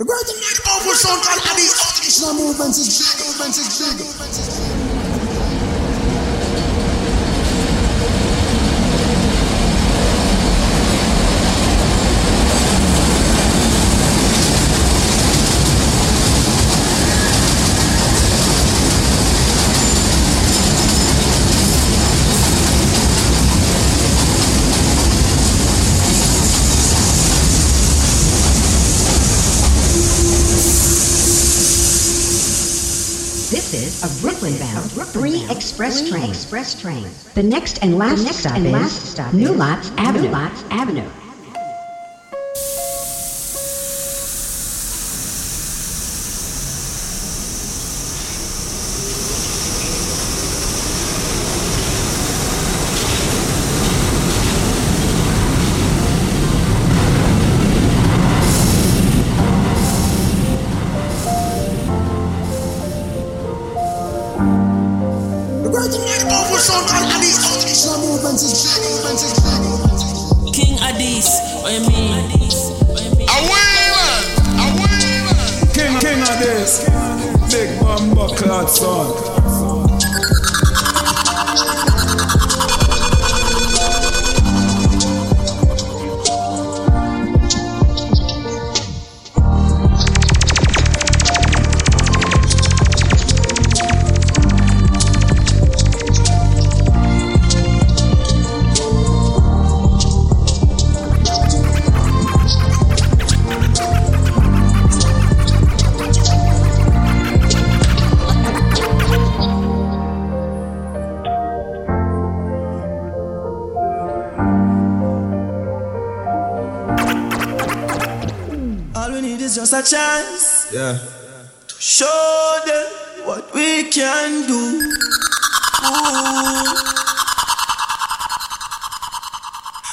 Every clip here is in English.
The great and mighty powerful sound called Addies. Traditional movements is big, movements is big. This is a Brooklyn bound three express train. Express train. The next and last next stop and is last stop New Lots Avenue. New Lots Avenue. All we need is just a chance Yeah. to show them what we can do. Ooh.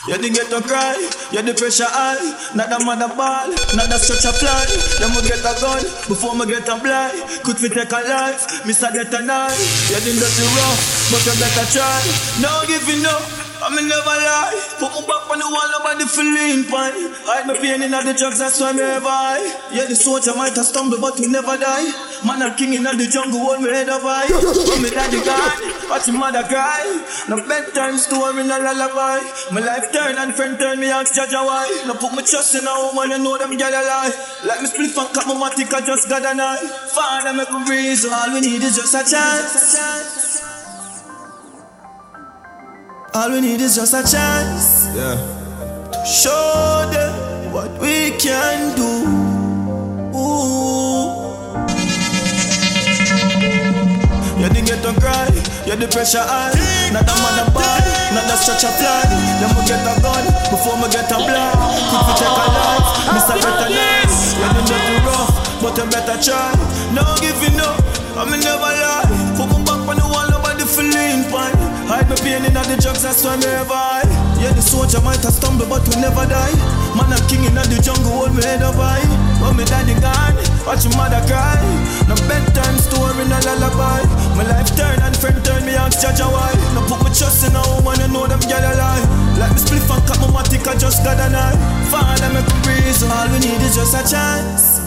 Yeah, the ghetto cry, yeah, the pressure high. Not the mother ball, not the stretch a fly. Then we get a gun before me get a blind. Could we take a life? Mr. Get a knife. Yeah, the dirty rough, but you better try. No giving up. I me never lie. Put me back on the wall, nobody feeling fine. Hide my pain in the drugs, that's why me ever high. Yeah, the soldier might have stumbled, but we never die. Man, a king in all the jungle, hold me head up high. When me daddy gone, watch him mother cry. No bedtime story, no lullaby. My life turn and friend turn me ask Jaja why. No put my trust in a woman, you know them get a lie. Like me split and cut my matic, I just got an eye. Father, make breathe, so all we need is just a chance. All we need is just a chance. Yeah. Show them what we can do. Ooh. Yeah, the ghetto cry, yeah, the pressure high. Not the mother ball, not the stretch a fly. Then we get a gun before me get a blood. Quick we take a life, Mr. Better Life. Yeah, the dirty rough, but you better try. No giving up, I me never lie. Put me back on the wall, nobody feeling fine. Hide my pain in the drugs, that's why me ever high. Yeah, the soldier might have stumbled, but we never die. Man, I'm king in the jungle, hold me head up high. When me daddy gone, watch your mother cry. No bedtime story, no lullaby. My life turn and friend turn me ask Jaja why. No put my trust in a woman, you know them gyal a lie. Like me split and cut my matic, I just got a knife. Father, make breathe, so all we need is just a chance.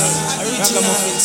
Original, ragamuffin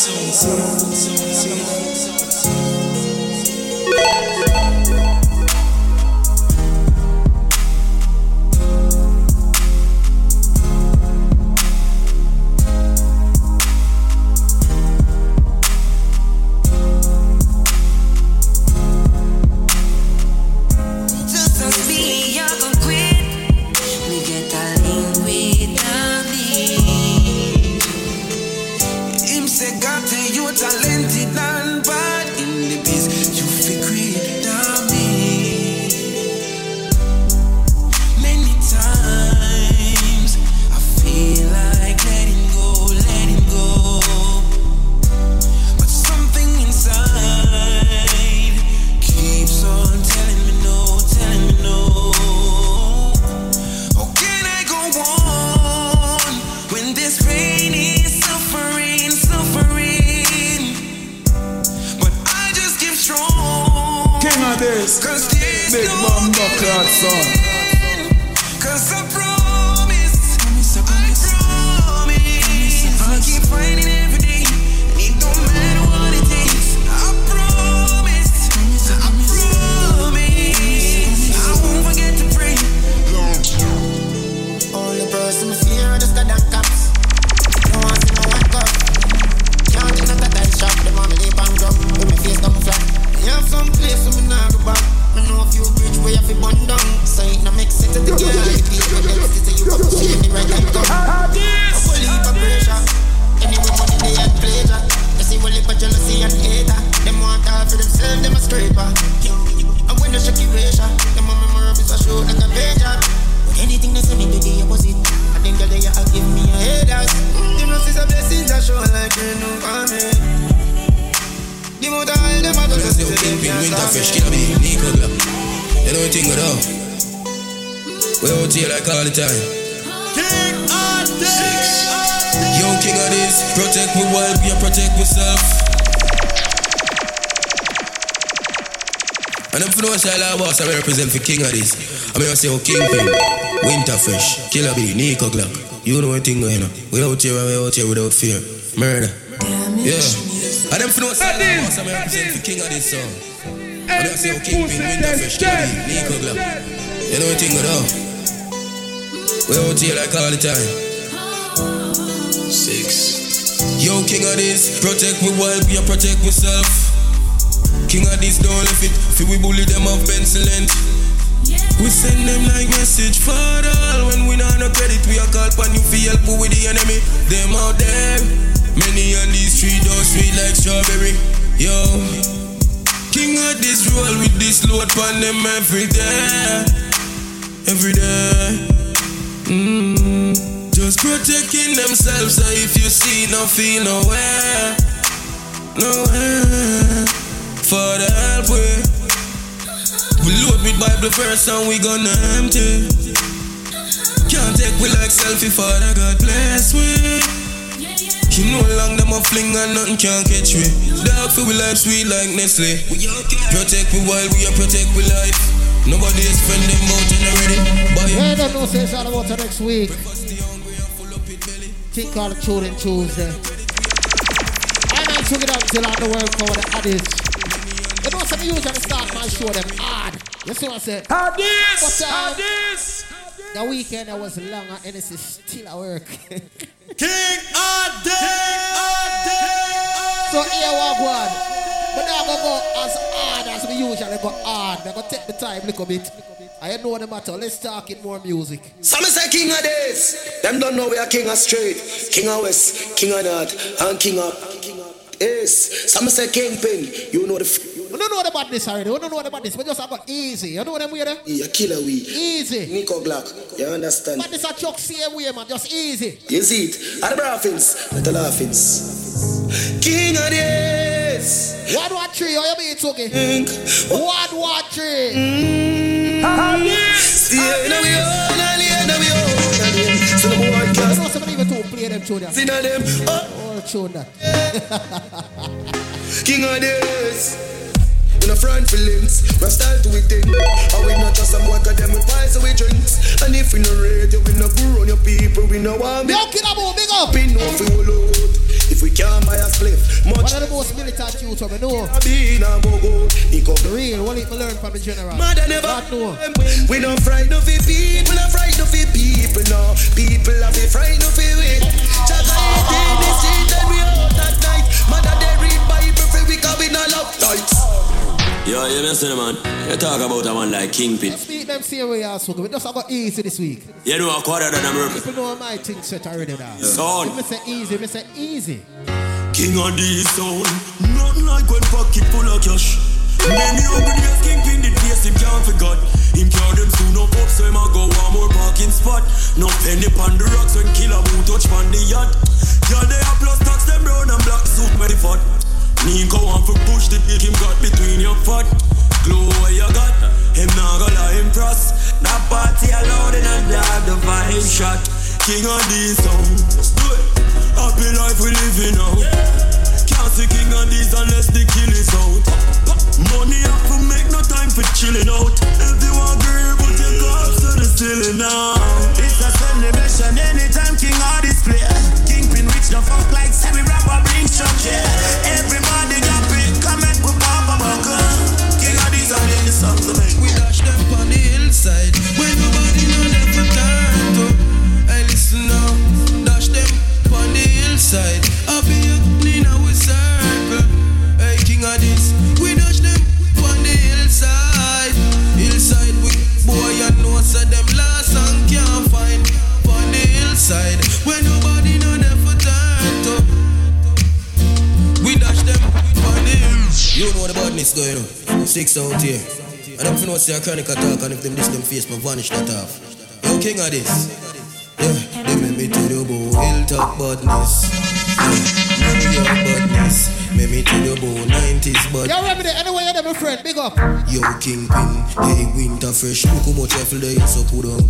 Kingpin, can't winter fresh, me. me, Nico Glock. You know what thing go down? We out here like all the time. Six. Yo, king of this, protect me while we protect myself. And I'm for no style of boss, I represent for king of this. I mean, I say, oh, Kingpin, Winterfresh, Killer B, Nico Glock. You know what thing going on. We out here we out here without fear. Murder. Yeah. And them for no style of boss, I represent for king of this song. And I say, oh, Kingpin, Winterfresh, Killer B, Nico Glock. You know what thing going on. We out here like all the time. Six. Yo, king of this, protect me while we protect myself. King of this, don't let it. Feel we bully them off pencilent. We send them like message for all. When we not no credit, we are call pan you for help with the enemy. Them out there. Many on these streets don't sweet like strawberry. Yo. King of this roll with this load pan them every day. Every day. Mm. Just protecting themselves. So if you see, no feel nowhere. Nowhere. For the help we. We load with Bible first and we gonna empty. Can't take we like selfie, Father God bless we. You know long them a fling and nothing can catch me. Dog for we life sweet like Nestle. Protect we while we are protect we life. Nobody is spend them out and already. But Yeah, don't know say it's all about the next week. Think called the Children Tuesday. I might took it up till on the world cover the addies. You know some usually start my show them hard. You see what I say? How this? But, uh, this? The weekend I was long and it's still at work. King Ade, so here we go on. But now go go as hard as we usually go hard. I go take the time a little bit. I know the matter. Let's talk in more music. Some say king of this. Them don't know we are king of straight, king of west, king of north, and king of yes. Some say kingpin. You know the f- We don't know about this already. We don't know about this. We just have got easy. You know them way there? you killer we. Easy. Nico Glock. You understand? But this a chuck same way, man. Just easy. You see it? At the Braffins, at the Laughins. King of this. One, one, three. How you mean, Tuki? King. One, one, three. Stay in we own, and in we own, and in. So the boy You can't know somebody even to play them there. see none them. Oh, All tune. King of this. In a front feelings, my style to it thing. And we not just some water, them with pies and we drinks. And if we no you, we no go on your people, we no want me. Yo, Killer big up. We know if we will out. If we can't buy a spliff, much One of the most militant youths we know. be in a go go. Nico Real. What if we learn from the general? Mother never God know. We don't frighten of the people, not frighten of the people, no. People have be frightened of way. Just like in the street and we out at night. Mother they read Bible for we come in a love tights. Yo, you listen, man. You talk about a man like Kingpin. Speak them same way also. We just have got easy this week. You know a quarter than I'm. People know my thing set already now. Son. If me say easy, let me say easy. King on the sound. Nothing like when pocket full of cash. Many hungry days, Kingpin the place him can't forget. Him carry them soon up up, so him a go one more parking spot. No penny pon the rocks when killer boot touch pon the yacht. Yeah, they are plus tax them brown and black suit the fat. Nico want for push the dick him got between your foot. Glow what you got, him not gonna impress. That party allowed and that the vibe shot. King of these songs, do it. Happy life we living out. Oh. Can't see king of these unless the kill is out. Money up to make no time for chilling out. If you want girl, put your cups to the ceiling now. It's a celebration anytime king of this play. Kingpin rich, no fuck like semi rapper, rap or bring structure. side. When nobody no never turn to. I listen now, dash them on the hillside. I be a clean our circle. Hey, king of this, we dash them on the hillside. Hillside with boy and no of them lost and can't find on the hillside. When nobody no never turn to. We dash them on the hills. You know the badness going on. Six out here. I don't know say a chronic attack and if them this them face me vanish that off. Yo, king of this. Yeah, they make me tell you about hilltop badness. Yeah, badness. Make me tell you about 90s bad. Yo, remember that anyway, you're my friend. Big up. Yo, Kingpin, hey, winter fresh, look how much rifle they so put on.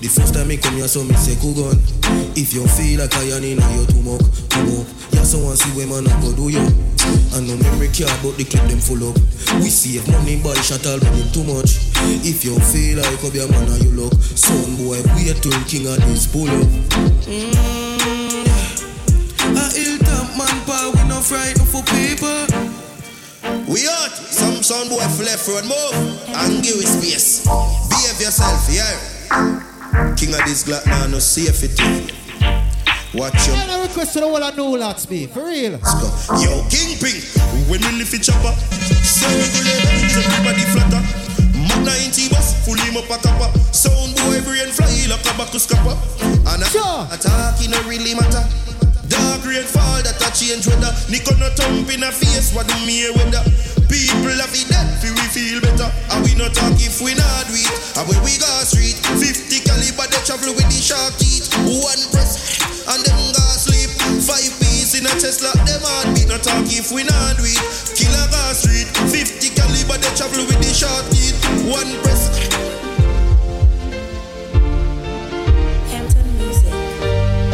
The first time me come here, so me say, Kugan. If you feel like I am in your too much, come up. Yeah, someone see where man I go do you. And no memory care about the clip them full up. We save money by shot all them too much. If you feel like a man and you look, son boy, wait till king of this pull up. Mm. A hilltop man, pa, we no frightened for people. We out. Some sound boy left road move and give it space. Behave yourself, yeah. King of this Glock now no safety. Watch your And I request to the whole of New Lots, be for real. Let's go. Yo, Kingpin, when we lift it chopper, circulate everybody flatter. Mac 90 bus, full him up a copper. Sound boy brain fly like a bacchus scupper. And a Sure. attack no really matter. Dark rain fall that a change weather. Nico no thump in a face, what do me weather? People have it dead, feel we feel better. And we no talk if we not do it. And when we go street, 50 caliber they travel with the shark teeth. One press, piece in a chest like them. No talk if we not do it. Killer go street, 50 caliber they travel with the shark teeth. One press. Hampton Music.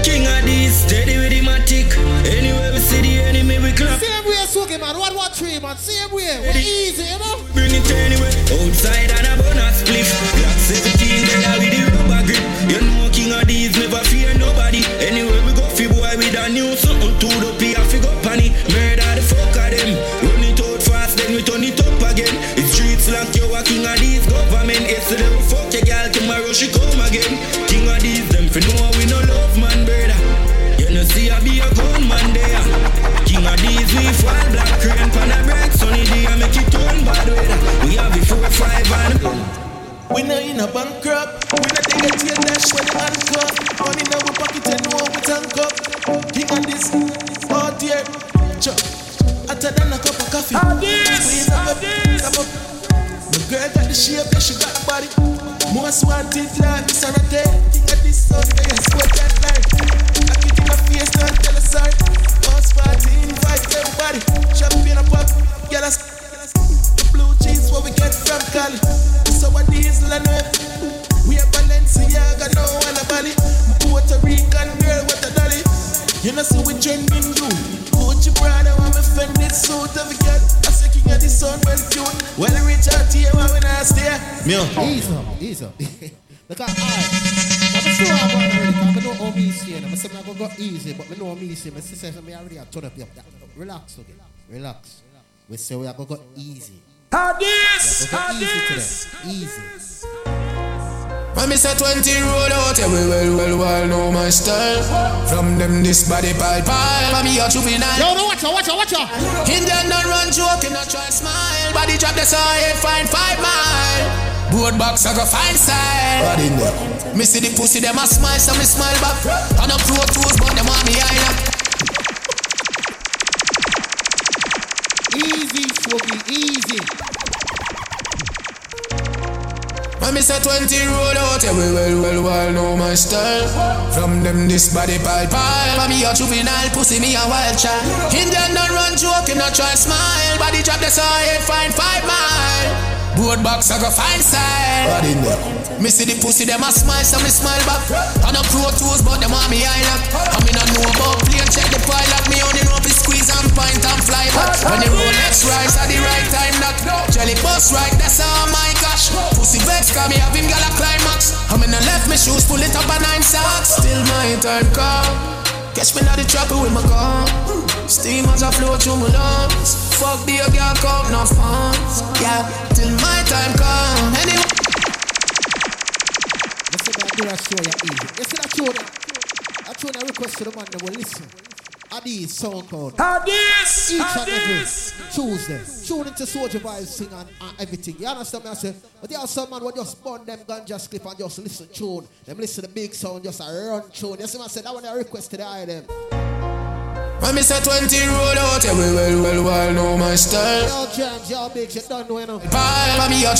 King of this, steady with the matic. Anywhere we see the enemy, we clap. Same way, Swugee, man. One, one, three, man. Same way. We easy, you know? Bring it anyway. Outside and a bonus spliff. Glock 17, there with the rubber grip. You know king of these never fear nobody. Anywhere with a new something to the P. a bankrupt. We not they get your dash when they handcuff. Money in our pocket and know we tank up. King on this hot here. Chop. Hotter than a cup of coffee. Squeeze up, up, up, up. The girl got the shape, yeah, she got the body. Most wanted like Miss Arate. King of this they yeah, sweat that life. Knock it in my face, don't tell us sorry. Most party, invite everybody. Champagne and pop, get us. The blue cheese, what we get from Cali. So what diesel and oil. We are Balenciaga, no one a Bali. Puerto Rican girl with a dolly. You know, so we trending blue. Gucci Prada, I'm a Fendi suit. Every girl, I say king of the sun, well cute. Well, rich out here, why we not stay? Me, Ease up, ease up. Look at I. I'm sure I'm going already, because I know how me see. I'm saying I'm going to go easy, but I know how me see it. My sister said me already have turn up here. Relax, okay? Relax. We say we are going to go easy. How We this? are How going to go easy this? today. Easy. When me say 20 roll out, yeah, we well, well, well know my style. From them this body pile pile, for me a juvenile. Yo, no, watch out, watch out, watch out. Indian don't run joking, not try smile. Body drop the side, find five mile. Board box, I go find style. What in there? Me see the pussy, them a smile, so me smile back. On a pro tools, but them want me island. Easy, Swugee, easy. Me say 20 roll out, yeah, we well, well, well know my style. From them this body pile pile. For me a juvenile, pussy me a wild child. Indian don't run joking, not try smile. Body drop the side, find five mile. Board box, I go find. What in there? Me see the pussy, them a smile, so me smile back. On a pro tools, but them want me island. I mean, I know about plane, check the pilot. Me only know if squeeze and point and fly back. When the Rolex rise at the right time, that jelly bus right, that's all my gosh. Pussy vex, cause me have him got a climax. I'm in the left, me shoes pull it up a nine socks. Still my time come. Catch me now the trapper with my gun. Steam as I flow through my lungs. Fuck the girl, count no funds. Yeah, till my time come. Anyway. You see that do that show you easy. You see that show that? That show request to the man that will listen. Are these sound code? How? Each How and every? Tuesday. Tune into Soldier Vibes sing and, and everything. You understand me? I say, but there are some man who just burn them ganja clip and just listen tune. Them listen to big sound, just a run tune. You see me? I say that one I request to the eye them. When me say 20 roll out, yeah, we well, well, well, know my style. Yo, James, yo, big shit, don't know enough. Bye, mommy, you're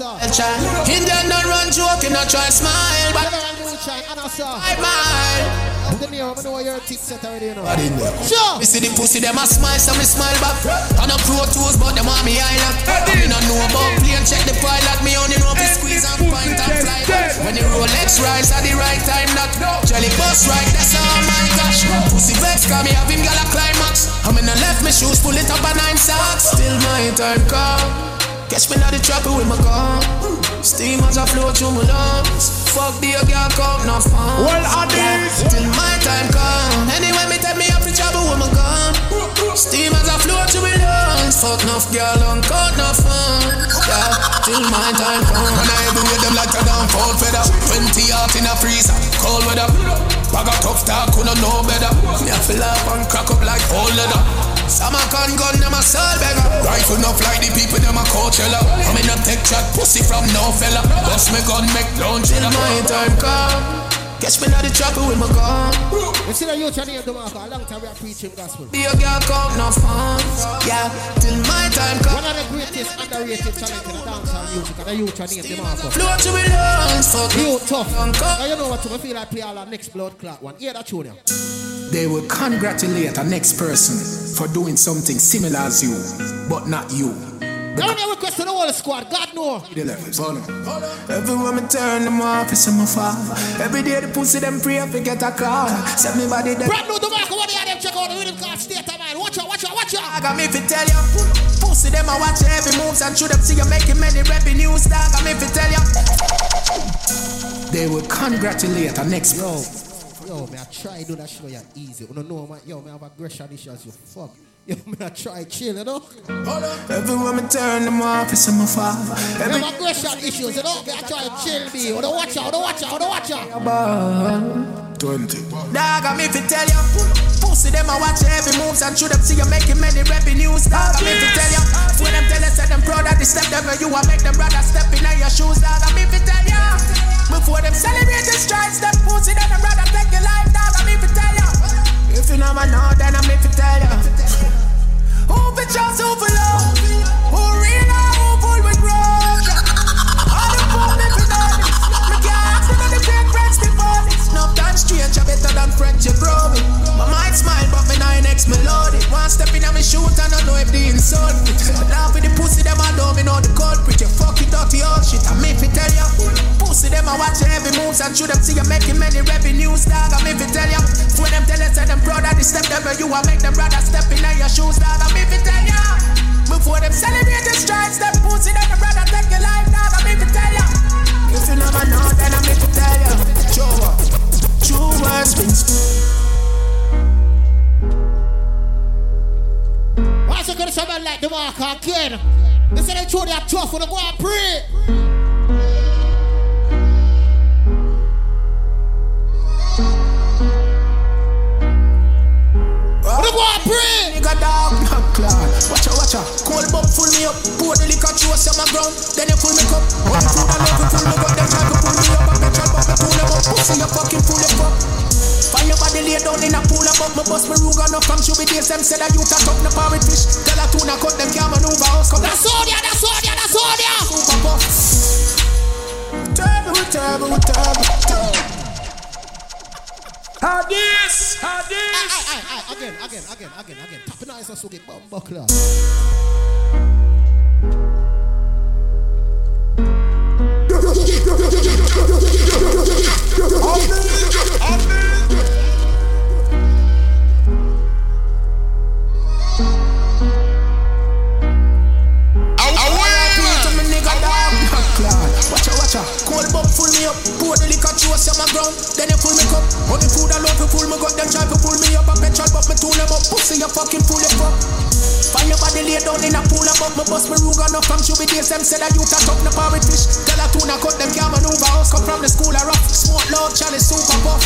Tony Spider, Indian don't run joke, you not try smile, but General Moonshine, Anna Saw. I mind. I'm the near, I know your tip set already, you know. Bad in there. Sure. Me see the pussy, them a smile, so me smile back. And a pro toes, but them want me island. I me not know about plane, check the pilot. Me only know if squeeze and point and fly back. When the Rolex rise at the right time, that jelly bus right, that's all my gosh. Pussy vex, cause me have him gal a climax. I'm in the left, me shoes pull it up a nine socks. Still my time come. Catch me now the trapper with my gun. Steam as I flow through my lungs. Fuck the girl count no fun. Well, I did. Till my time come. Anyway, me take me up to trouble with my gun. Steam as I flow through my lungs. Fuck enough girl on count no fun. Yeah, till my time come. And I ever with them like a damn cold feather. 20 out in a freezer. Cold weather. Bag of tough talk, no know better. Me a fill up and crack up like old leather. Summer con gun, gun, them a soul beggar. Rifle enough like the people, them a Coachella. I'm in a tech chat, pussy from no fella. Bust me gun, make lunch till my time come. Catch me now the trapper with my gun. You see the youth and the mark, a long time we are preaching gospel. Be a girl count no fun. Yeah, till my time come. One of the greatest underrated talent in the dancehall music, and the youth and the mark. Flow to me lungs, fuck You tough. Now you know what, I feel like play all our next blood clot one. Hear that tune, yeah? They will congratulate a next person for doing something similar as you, but not you. Down here request to the whole squad, God know. The levels, hold on. Everywhere me turn them off, it's my fall. Every day the pussy them free if get a call. Set me body them. Brand new to mark, what they are them check out the rhythm called State of Mind. Watch out, watch out, watch out. I got me fi tell you. Pussy them I watch every moves and shoot them see you making many revenues. Dog, I me fi tell you. They will congratulate a next Yo, yo, me I try to do that shit you're easy. You don't know, man. Yo, me have aggression issues, you fuck. Yo, me I try chill, you know? Everywhere me turn them off, it's on my fall. Me Every have aggression issues, you know? Me I try chill me. You don't watch out, don't watch out, don't watch out. 20. Dog, I me fi tell you. Pussy them I watch every moves and shoot them see you making many revenues. Dog, I me fi tell you. When them tell you say them proud of the step them you a make them brother step in your shoes. Dog, I me fi tell you. Before them celebrate the strides, them pussy them them brother take your life. Dog, I me fi tell you. If you never know, then I me fi tell you. Who fi trust, who fi love? Who real time stranger better than friends you grow me. My mind smile, but me nine X melodic. One step in and me shoot and I know if the insult me. Laugh with the pussy them I know me know the culprit. You fucking dirty old shit. I make fi tell ya. Pussy them I watch every moves and shoot them see you making many revenues. Dog, I make fi tell ya. When them tell you say them proud of the step them you a make them brother step in your shoes. Dog, I make fi tell ya. Before them celebrate the strides, them pussy them brother take your life. Dog, I make fi tell ya. If you never know, then I me fi tell ya. True, true words been Why you gonna somebody like the mark again? They say they throw their tough when they go and pray. When they go and pray. Nigga dog, not clad. Watch out, watch out. Cold buck full me up. Pour the liquor through on my ground. Then you pull me cup. One food and love you pull me up. Them try to pull me up. And petrol but me pull them up. Pussy you fucking pull them up. Find your body lay down in a pool up. Me bust me ruga enough from Shuby days. Them say that you can up the pirate fish. Tell a tuna cut them can't maneuver house. Come That's all ya, that's all ya, that's all ya. super buff. Terrible, terrible, terrible, terrible. How this? How this? Aye, aye, aye, again, again, again, again, again. Tap nice and so get bum buckler. to up. Pour the liquor through on my ground. Then you pull me cup. Only food and love you pull me gut. Them try to pull me up. A petrol but me tune them up. Pussy you fucking pull it up. Find your body lay down in a pool up. Me bust me ruga enough from Shuby days. Them say that you can up the pirate fish. Tell a tuna cut them can't maneuver house. Come from the school of rough. Smoke loud, chalice super buff.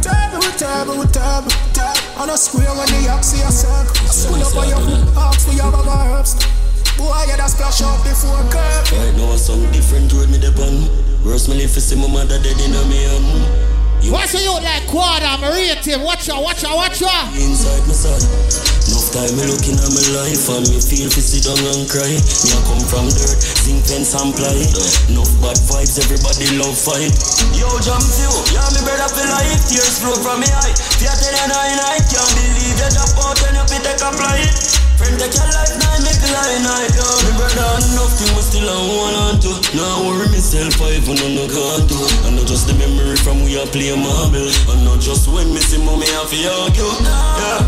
Terrible, terrible, terrible, terrible. On a square when the ox see a circle. Pull up on your ox for your bag of. Boy, you da splash up before curve. Right now, some different road me depend. Worse me live to see my mother dead in a me hand. What's the youth like quarter? I'm rate him. Watch out, watch out, watch out. Inside my side. Enough time me looking at my life and me feel fi sit down and cry. Me a come from dirt, zinc fence and ply. Enough bad vibes, everybody love fight. Yo, jump you, yeah me brother feel like tears flow from me eye. Fear tell you nine, I can't believe you drop out and you fi take a flight. Friend take your life, now make a lie night. Yo, me brother nothing was still I hold on to. Now worry myself, I even know no can't do. And not just the memory from we a play marble. And not just when me see mommy have to argue. Yeah,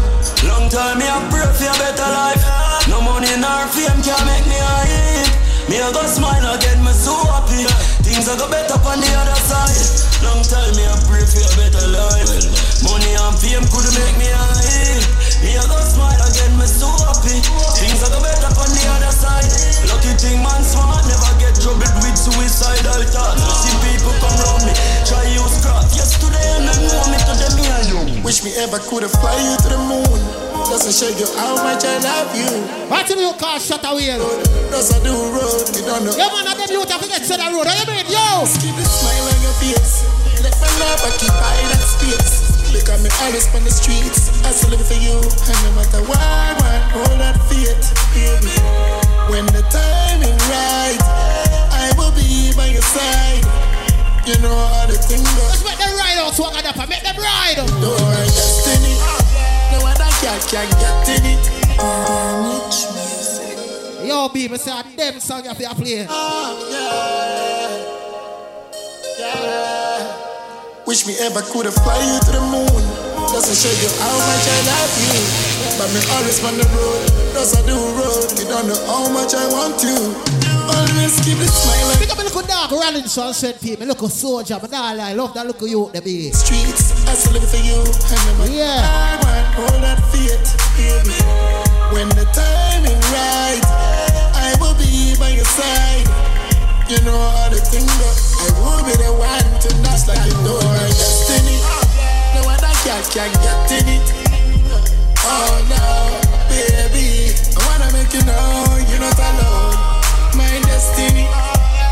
long time me a pray for a better life. No money nor fame can make me hide. Me a go smile again, me so happy. Things a go better on the other side. Long time me a pray for a better life. Money and fame could make me hide. Me a go smile again, me so happy. Things a go better on the other side. Lucky thing man smart, never get troubled with suicidal thoughts. See people come round me, try use craft. Yesterday and I know me today me a young. Wish me ever could have fly you to the moon. Doesn't show you how much I love you. What do you call shut away? Does I do road? You don't know. Yeah, man, I them youth have to get to the road. What you mean, yo? Keep the smile on your face. Let my love occupy that space. Look at me always on the streets. I still live for you. And no matter what, man, hold that faith, baby. When the timing right, I will be by your side. You know how the thing goes. Let's make them ride out, swag it up and make them ride. No, our destiny. Cat can get in it. Yo, B, me say a them song you have to play. Oh, yeah. Yeah. Wish me ever could have fly you to the moon. Doesn't show you how much I love you. But me always on the road. Does I do road? You don't know how much I want you. Always keep the smile Pick up a little dog running sunset. Me look a soldier, but nah, I love that look of you, the B. streets. I still live for you. And Yeah. what, hold that faith, baby. When the timing right, I will be by your side. You know how the thing goes. I will be the one to knock like you know my destiny. No other cat can get in it. Oh no, baby. I wanna make you know you're not alone. My destiny.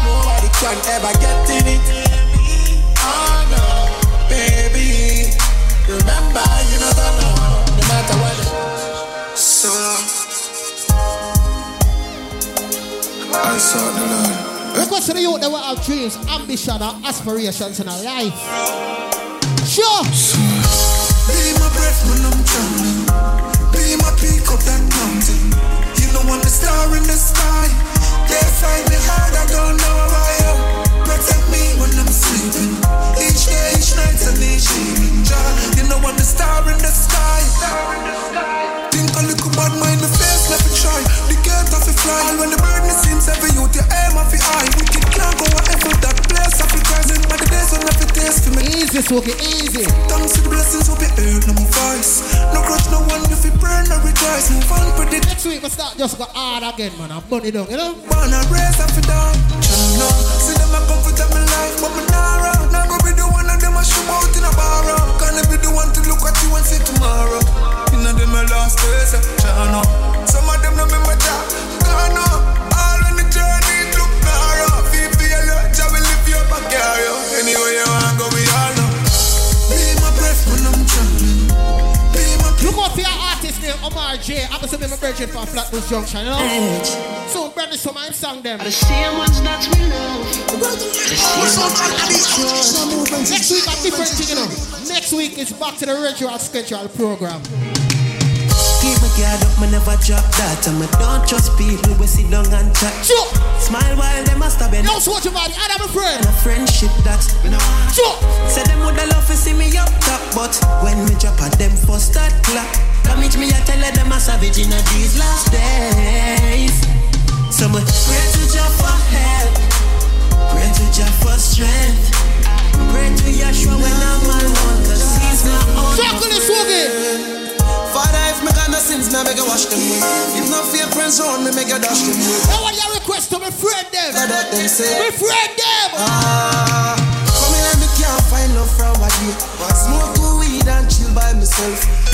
Nobody can ever get in it. Oh no, baby. Remember you're not alone. No matter what. So long. I saw the Lord. Request to the youth that will have dreams, ambition, and aspirations in our life. Sure. Be my breath when I'm drowning. Be my peak up that mountain. You know I'm the star in the sky. Star in the sky. For me. Easy, easy. Thanks to the blessings of your earth, no more voice. No grudge, no one if you burn or rejoice. Move on, predict. Next week, we start just go hard again, man. I'm bunny down, you know? Born and raised, I feel die. No, see them a comfort of my life, but me nah run. Nah go be the one of them a show out in a bar. Can I be the one to look at you and say tomorrow? You know them my last days, Chano. Some of them know me my job, gone All on the journey, it look narrow. Feel feel your job will lift you up and carry you. Anyway artist name, Omar J. I'm going to be my virgin from Flatbush Junction, you know? So, Brandy, so I sang them. The same ones that we love. The same ones that we trust. Next week, a different thing, you know? Next week, it's back to the regular schedule program. Keep my guard up, me never drop that. And me don't trust people we sit down and chat. Sure. Smile while them a stab Yo, so what your body? I have a friend. And a friendship that no want. Sure. Say them woulda love to see me up top, but when me drop at them first start clap. Damage me, I tell them a savage in these last days. So me pray to Jah for help, pray to Jah for strength, pray to Yahshua when I'm alone, cause he's my only Swoogie. Father, if me got no sins, me beg you wash them away. If no fear friends around me, make you dash them away. Now what you request to me friend them? That them say. Me friend them. Ah, come here, me can't find love from a day. Smoke weed and chill by myself.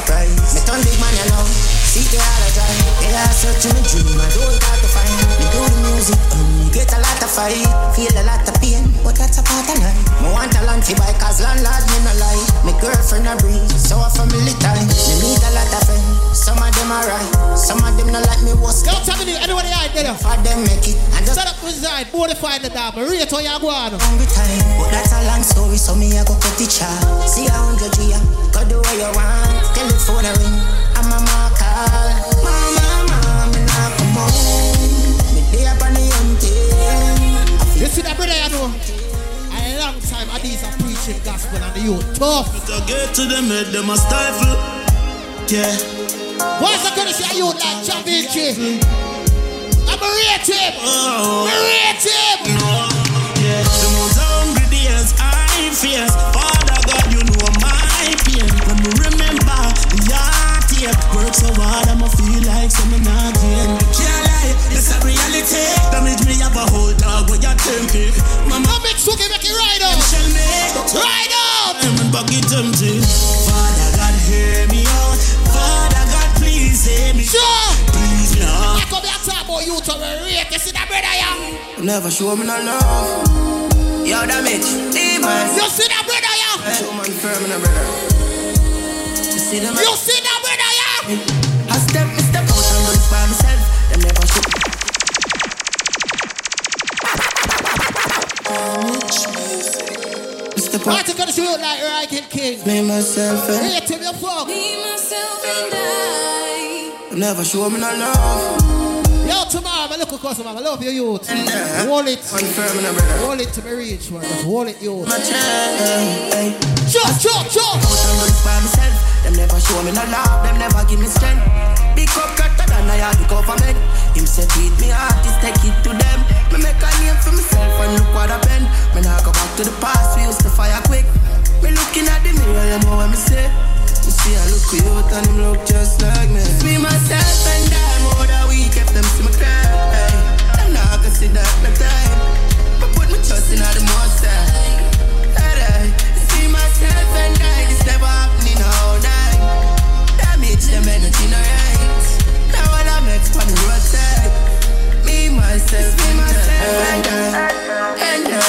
surprise. Me turn big man alone. See the other drive. They are searching a dream. I do it hard to find. Me do the music. Um, get a lot of fight. Feel a lot of pain. But that's a part of life. Me want a land to buy. Cause landlord, me no lie. Me girlfriend a breeze. So a family time. Me meet a lot of friends. Some of them are right. Some of them not like me. What's Don't tell me anybody out there. For them make it. And just Set up reside, bonafide the dog. Rate how you go on. hungry time. But that's a long story, so me I go cut the chart. See a hundred G, go do what you want. Telephone a ring, I'm a call. You see that brother you know? A long time Addies are preaching gospel and the youth tough. To get to them head, them a stifle. Yeah. What's the gonna say a youth like championship? I'm a rate him. Oh. Rate him. No. Yeah. The most hungry days I face. Father God, you know my pain. When me remember the heart here. Work so hard, I'ma feel like some not gain. It's a reality. Damage me have a whole dog when you tempt Mama, Now make Suki make it right up. shell me. Right up. I'm bucket empty. Father God, hear me out. Father God, please hear me. Sure. Please me out. I come here talk about you to me rate. You see that brother yeah? Never show me no love. Yo, damage, demons. You see that brother yeah? Show man firm brother. You see? You see that brother yeah? Me step out, What's it gonna see you like Riken King? me myself and Rate him your fuck. Me, myself, and I. them never show me no love. Yo, tomorrow, my local customer, I love your youth. Uh, hold it. Man firm in a brother. Hold it to me reach, man. Just hold it, youth. My chain, Chop, chop, chop. out and run by myself. Them never show me no love. Them never give me strength. Big up cutter than I had the government. Him say treat me artist, take it to them. Me make a name for myself and look what I been. Me now go back to the past. We used to fire quick. Me looking at the mirror, you know what me say. Me see I look cute and him look just like me. Me myself and I more than we kept them see me cry. Hey. I'm not gonna see that no time. But put me trust in all the most myself and I, this never happening all night. Damage them energy no right. Now all I'm next on the roadside. Me myself me myself and I, and I,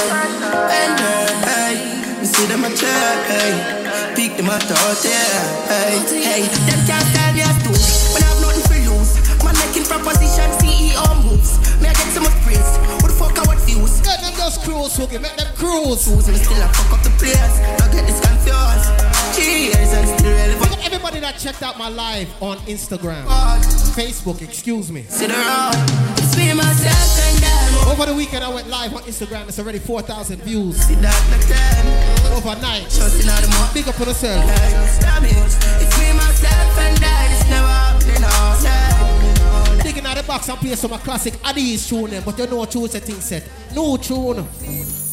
and I. Hey, me see them a try, hey. Pick them up out, yeah, hey, hey. Them can't tell me a story when I have nothing for lose. Man making proposition, CEO moves. Me I get so much praise. What the fuck I want views? Let them just cruise, Suki. Make them cruise. Fools and still I fuck up the place. Now get this confused. Cheers and still relevant. Look at everybody that checked out my live on Instagram, Facebook, excuse me. Sit around. It's me, myself, and them. Over the weekend, I went live on Instagram. It's already 4,000 views See that overnight. Trust in the more. Big up on yourself. Damage. It's me, myself. It's never happening all night. Digging out the box and play some of classic Addies tune them, but you know choose a thing set. No tune.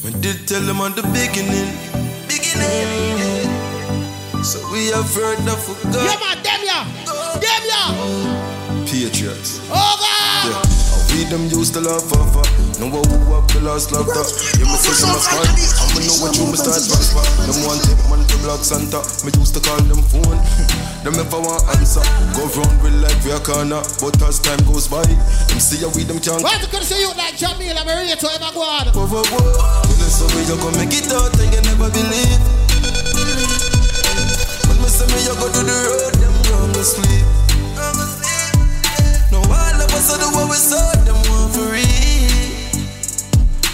We did tell them at the beginning, beginning. Yeah. So we have heard the Yeah, forgot man, them ya. Them ya. patriots. Oh, God. Yeah. We them used to love forever. No one who up the last love that. You must them a squad. I'ma know what you must start transfer. Them one take man to block Santa. Me used to call them phone. them never want answer. Go round with like we a corner. But as time goes by, them see how we them can't. Why you gonna say you like Jamil? I'm rate to ever go on. Whoa, whoa, whoa. You know, so we you gonna make it out and you never believe. But me say me you go to the road, them wrong to sleep. No all of us are the what we saw, them want for real.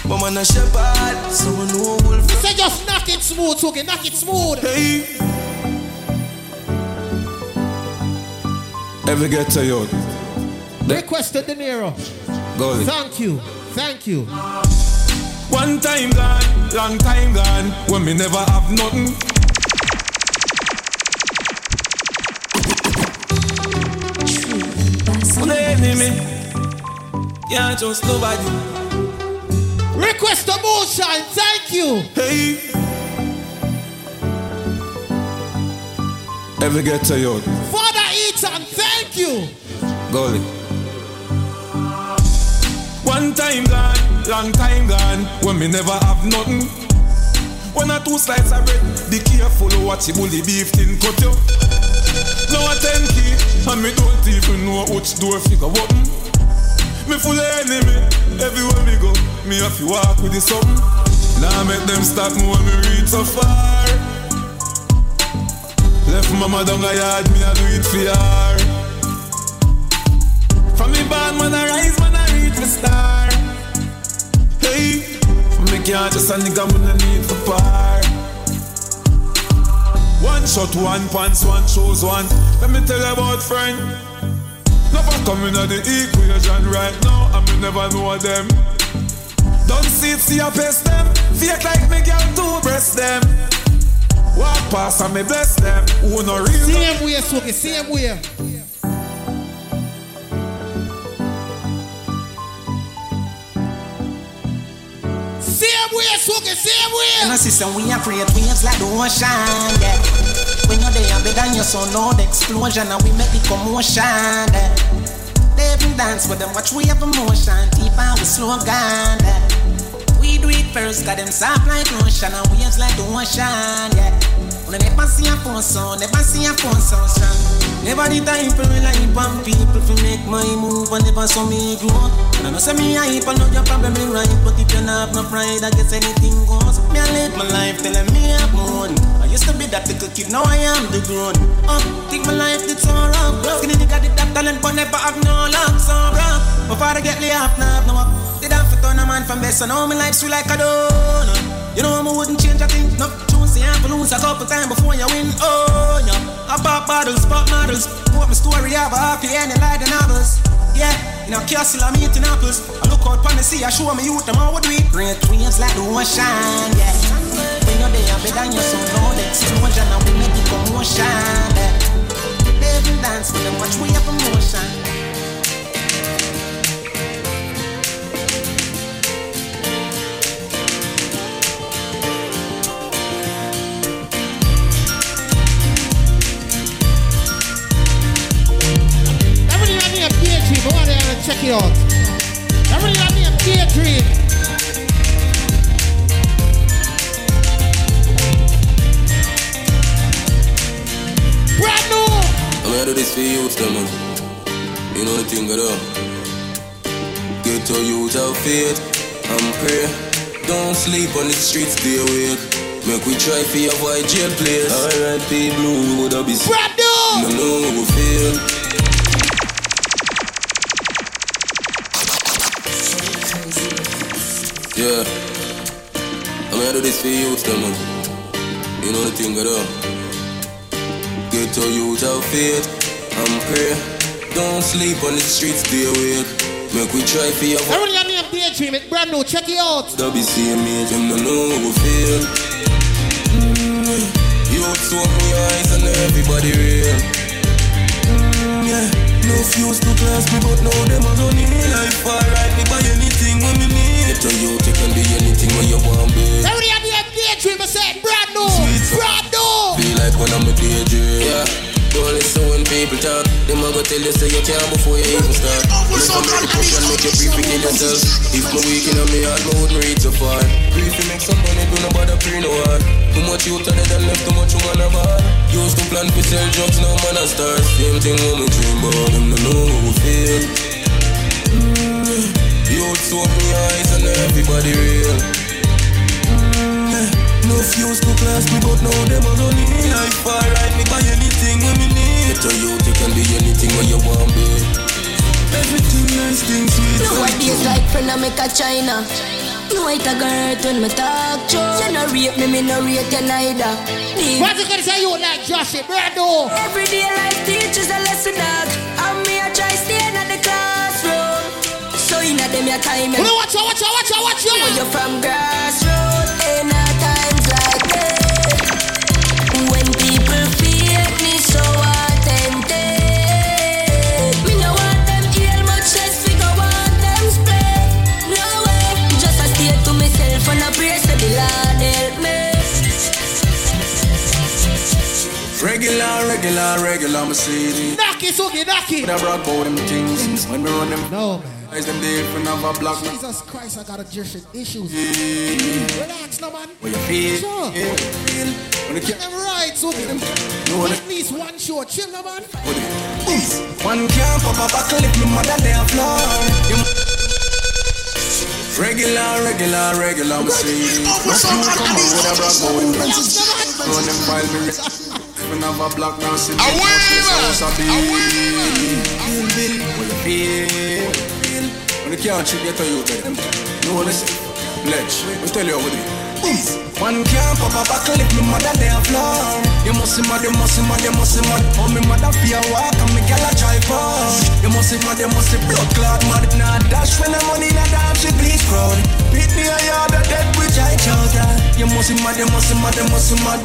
But man a shepherd, so I know wolf. Say just knock it smooth, Swugee. Knock it smooth. Hey. Ever get to you? Request De Niro. Go. Thank you. Thank you. One time gone, long time gone, when me never have nothing. Enemy can't trust nobody. Request to moonshine. Thank you. Hey, Ever get to you? Father Ethan. Thank you. Golly. One time gone, long time gone, when me never have nothing. One or two slices of bread, be careful what you bully beef tin cut you. Now a ten key, and me don't even know which door figure open. Me full of enemy, everywhere me go, me have to walk with the something. Now make them stop me when me reach so far. Left mama down a yard, me a do it for her. From me born, man I rise, man I reach the star. Hey, from me can't just a nigga when I need for par. One shot, one pants, one shoes, one. Let me tell you about friend. Never coming at the equation right now, and me never know them. Don't see it, see a pest them. Fake like me girl to breast them. Walk past and me bless them. Who no real? Same way, Suki, same way. Way, Suki, same way. And I see some we are create waves like the ocean, yeah. When you're there, better than your son, no the explosion, and we make the commotion, yeah. They even dance with them, watch we have emotion, deep we slow down, yeah. We do it first, got them soft like lotion, and waves like the ocean, yeah. I never see a phone sound, never see a phone sound strong. Never the type to rely on people to make my move, and never saw me grow. And I know say me hype, I know you're probably right, but if you not have no pride, I guess anything goes. Me I live my life telling me I'm moon. I used to be that little kid, now I am the grown. Uh, think my life did so rough. Skinny nigga did that talent, but never have no luck, so rough. Before I get laid off, now no up. Did I fit on a man from best, I know my life sweet like a donut. You know i'm wouldn't change a thing, no. Juicy and lose a couple times before you win. Oh, yeah. I pop bottles, pop models. Put my story have a happy ending like the novels. Yeah, in a castle I'm eating apples. I look out upon the sea, I show me youth them how we do it. Great waves like the ocean, yeah. When you're there, better than your son, no the explosion, and we make it commotion, yeah. They dance with them, watch we have emotion. Check it out. Everybody got me a daydream. Brand new. I'm gonna do this for you, them, man. You know the thing, go down. Get to youth have faith and pray. Don't sleep on the streets, stay awake. Make we try for avoid jail place. Alright, people who would have be Brand new. No, no, we feel. Yeah. I'm gonna do this for you, man. You know the thing, go down. Get to youth have faith and pray. Don't sleep on the streets, stay awake. Make we try for your Everybody me a daydream. It's brand new. Check it out. Don't be seeing me, them no know we feel. Mm, youth so open your eyes and everybody real. Mm, yeah. No fuse to class me, but now them run in me life. Alright, me buy anything when me need. Get to youth, you can be anything when you want, babe. Everybody got me a daydream. I said brand new. Brand new. Feel like when I'm a daydream. Yeah. Don't listen when people talk. Them a go tell you say you can't before you even start. Let them make you push and make you free to kill yourself. If my weak in my heart, my wouldn't reach so far. Free to make some money, do not bother pray no hard. Too much youth on it and left too much woman of hard. Used to plan to sell drugs, now man a star. Same thing when we dream about them, no know how we feel. Mm, Youth so open your eyes and everybody real. Mm, no fuse to class me, but now them a run in life. Alright, me buy anything when me need. Get a youth, you can be anything when you want, babe. Everything nice, things sweet. Nowadays like friend I make a China. No it a girl when me talk to. You no rape me, me no rate you neither. What you gonna say you like Joshie? Brand new. Everyday life teaches a lesson dog. And me a try stay in the classroom. So in a them your time. Well, watch out, watch out, watch out, watch out. When you're from grassroots, in a times like this. When people fear me so authentic. Me no want them heal much less we go want them split. No way. Just a stay to myself and a pray so the Lord help me. Regular, regular, regular, my city. Knock it, Swugee, knock it. When I rock about them things, when we run them. No, man. Guys, them different have a black man. Jesus Christ, I got a addiction issues. Relax, no man. What you feel? Sure. Yeah, you feel? When you Them right, so them. No, At least one show, chill, no man. One can't pop a buckle if my mother they a floor. Regular, regular, regular, me see. Oh, no fool come out with a black boy. Go on them file me. When have a black sit down, house a bill. Bill, bill, what you feel? Can't cheat, get a youth. them. No, listen. Pledge. We tell you what is. One can't pop a buckle if my mother they a floor. You must see mad, you must see mad, you must see mad. Oh, me mother fear walk and me gal a drive on. You must see mad, you must see blood clot mad. Nah dash when the money nah dance she please crowd. Beat me a yard a dead which I chowder. You must see mad, you must see mad, you must see mad.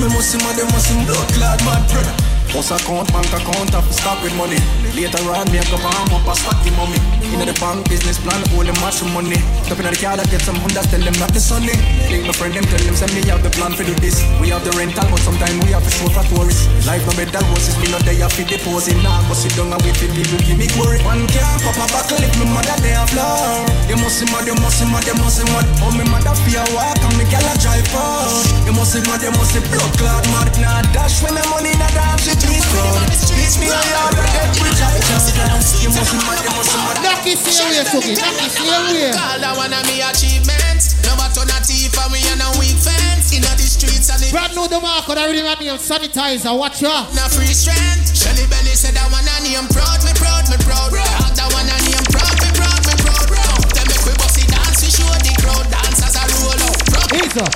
Me must see mad, you must see blood clot mad, brother. Boss account, bank account, have to stop with money. Later on, me go farm up a stack the mommy. Inna the bank business plan, all them match money. Top inna the car, I get some Hondas, tell them not the sunny. Link my friend, them tell them send me have the plan for do this. We have the rental, but sometimes we have to show for tourists. Life no better roses, me no day have to deposit. Nah, go sit down and wait for people give me glory. One can't pop a buckle if my mother they a floor. You must see mad, you must see mad, you must see mad. Oh, me mother fear walk and me gal a drive on. You must see mad, you must see blood clot mad. Nah dash when the money nah dance she please crowd. Beat me a yard a dead which I chowder. You must see you see mad. Lucky stay away, Suki. Lucky stay away. Call that one of me achievements. Never turn a thief and we on a weak fence. In the streets and the Brand new the mark, and I already got name sanitizer. Watch ya. na free strength. Shelly Belly said that one a name proud, me proud, me proud. Call that one a name proud, me proud, me proud. Them make we it dance, we show the crowd dance as oh. I roll out. Isa.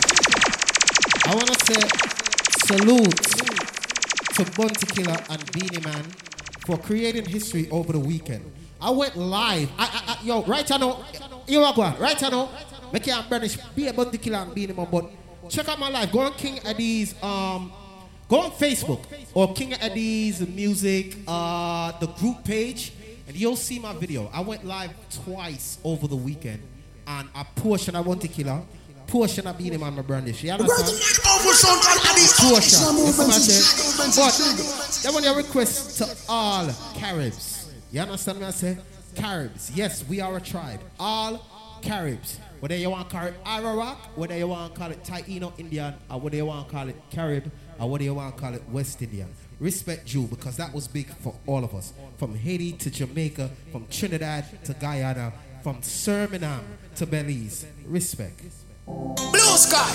I want to say salute to Bounty Killer and Beenie Man for creating history over the weekend. I went live. I, I, I, yo, right now, you are going. Right now, me can't burnish. Be a Bounty Killer and Beenie Man, but check out my live. Go on King Addies um, go on Facebook or King Addies music, uh, the group page, and you'll see my video. I went live twice over the weekend, and a portion I to killer, portion of Beenie Man, my brandish. You understand? Portion. You see what I'm? But that one your request to all Caribs. You understand what I say? Caribs. Yes, we are a tribe. All Caribs. Whether you want to call it Arawak, whether you want to call it Taino Indian, or whether you want to call it Carib, or whether you want to call it West Indian. Respect you because that was big for all of us. From Haiti to Jamaica, from Trinidad to Guyana, from Suriname to Belize. Respect. Blue sky,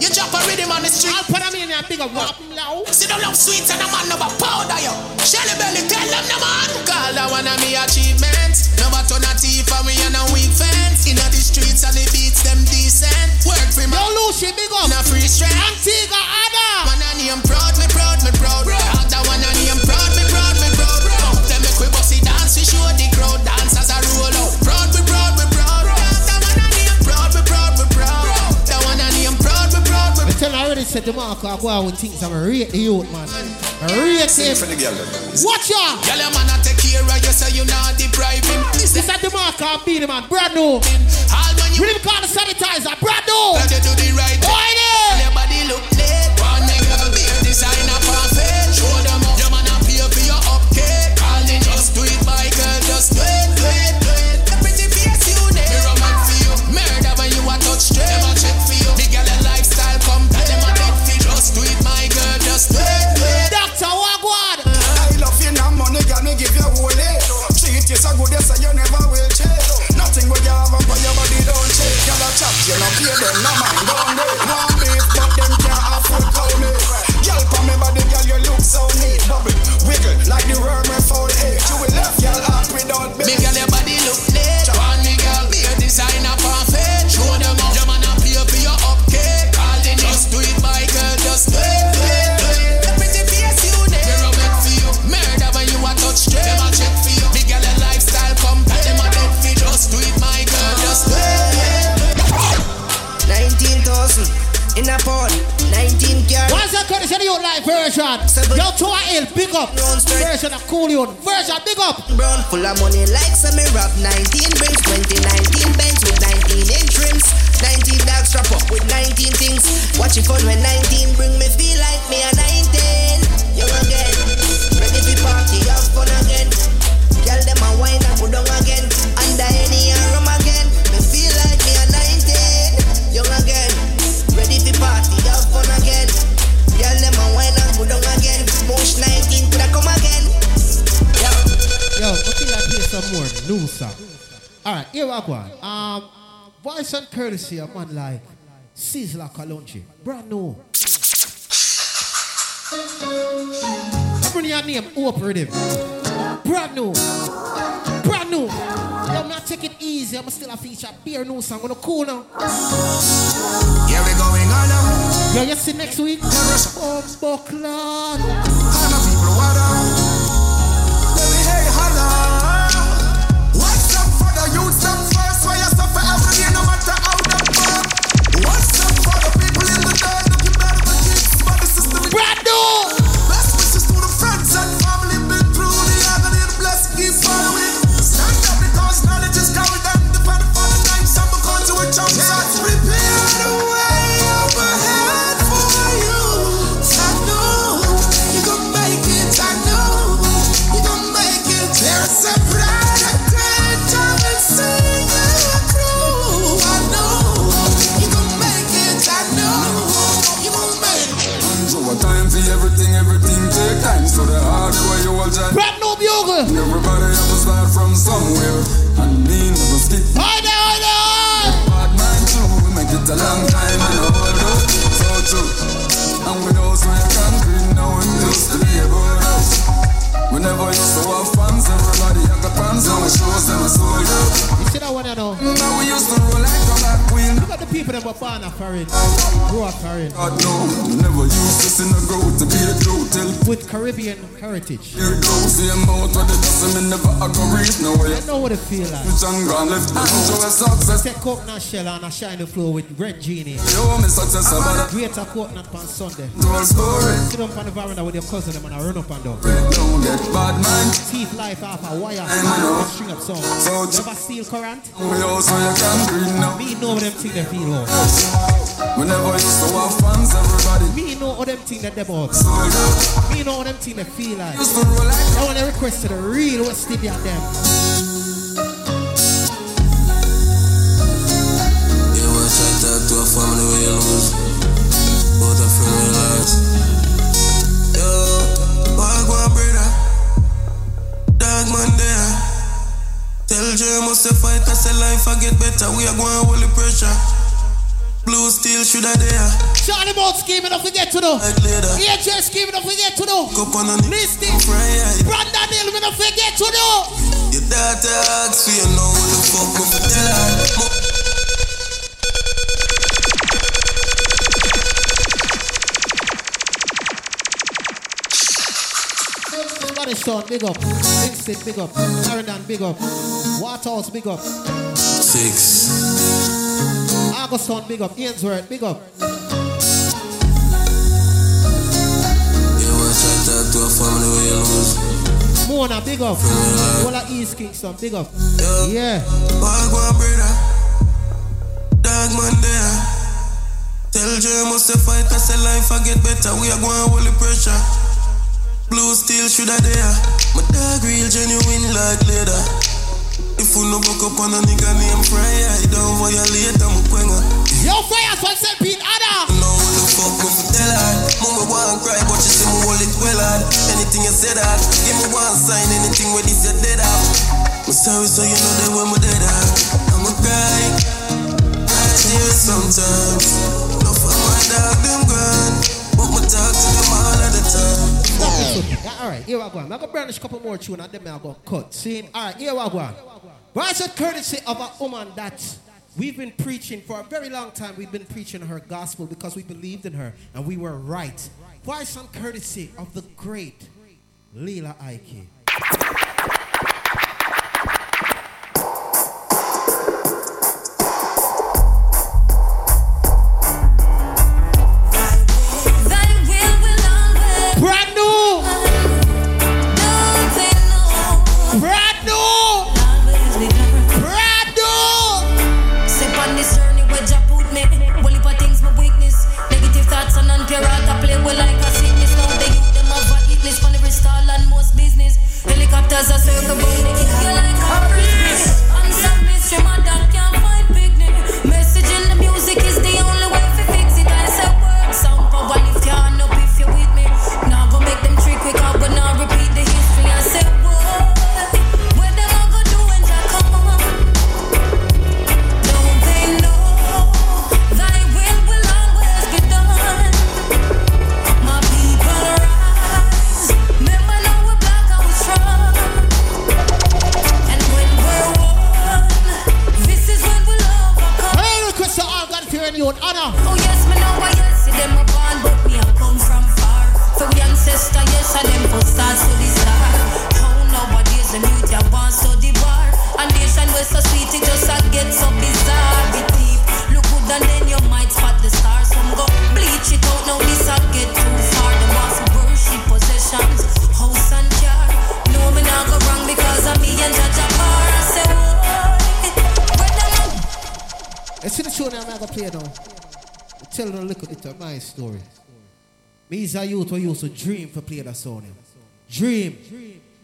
you drop a rhythm on the street. I'll put them in there, big up, wap, now. See them love sweets and a man never powder yo. Shelly Belly tell them the man. Call that one of me achievements. Never turn a thief and we on a weak fence. Inna the streets and the beats them decent. Work for me. Yo, Lucy, big up. Na free strength. Antigua, Adam. Man, I am proud, me proud, me proud. Call me I tell you, I already said the mark I go out with things. I'm a rate the youth, man. I rate him. Watch ya. Girl, your man a take care of you, so you not deprive him. This is the mark I beat him, man. Brand new. All when you Really call the sanitizer. Brand new. Let you do the right thing. Kalonji. Brand new. I'm bringing your name rhythm. Brand new. Brand new. Yo, I'm not take it easy. I'm still a feature. Beer new song. I'm gonna cool now. Yeah, we're going on now. Yo, you see next week? Oh, Buckland. Holla, people, what born a foreign. Grew up foreign. God no, never used to see no growth to be till. With Caribbean heritage. Here goes the amount where the dust me never a reach no way. I know what it feel like. Which I'm gone left and ah. show a success. Take coconut shell and a shine the floor with red genie. Yo, me success about it. Greater coconut on Sunday. Told story. Sit up on the veranda with your cousin and I run up and down. Don't get bad mind. Teeth life off a wire. I know. Oh. String up song. So Never steal current. Oh, we also you can green now. Me know them thing they feel oh. out. We never used to have fans, everybody. Me know all them thing that they about. So good. Me know all them thing they feel like. Used to roll like I want to request to the real West Indian them. You wanna try to to a family where you lose Both a friend and lost Yo, walk one brother Dog man there Tell Jay must fight I say life I get better We are going holy Charlie Boat scheme, don't forget to later EHS scheme, don't forget to know. Cup Listen. Brandon Hill, we don't forget to know. Your daughter asks for you know what the fuck for tell her Mo- big up. Kingston, big up. Clarendon, big up. Waterhouse, big up. Six Augustown, big up. Ainsworth, big up. A Mona, big up. Walla East Kingston, big up. Yeah. Dog man there Tell Jay must a fight I say life I get better We are going holy pressure Blue steel should I there My dog real genuine like leather If you no buck up on a nigga name Fry. I don't violate I'm a quenga. Yo, fire, so I said Pete Ada. Know what the fuck me for tell her Mama want cry but she say hold it well hard. Anything you say that Give me one sign anything where this you dead out I'm sorry so you know that when me dead out I'ma cry. I Cry tears sometimes. No for my dog them gone. But me talk to them all of the time. Yeah, all right, here I go. I'm gonna brandish a couple more tune and then I'm gonna cut. See, all right, here I go. Rise a courtesy of a woman that we've been preaching for a very long time. We've been preaching her gospel because we believed in her and we were right. Rise on courtesy of the great Lila Ike. A youth who used to dream for play that song. Dream.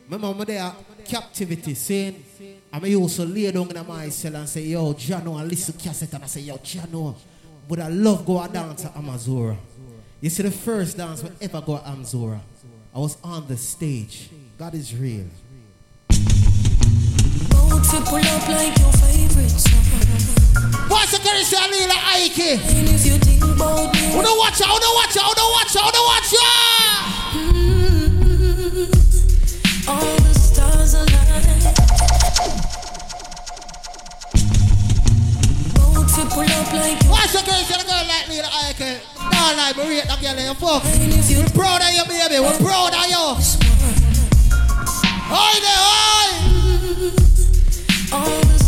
Remember when there captivity saying, I used to lay down in my cell and say, yo, Jano, I listen to cassette and I say, yo, Jano, but I love go out dance to Amazura. You see the first dance we ever go to Amazura. I was on the stage. God is real. Boat fi pull up like your favorite song. What's the currency I need like Ike? And if you think about me, don't watch out? Don't watch out? Don't watch out? Don't watch out? mm, all the stars align. Boat fi pull up like your What's the currency the girl like me like Ike? No, like me rate that girl in your fuck. We're proud of you, baby. We're proud of you. Oi there, oi! All the stars align.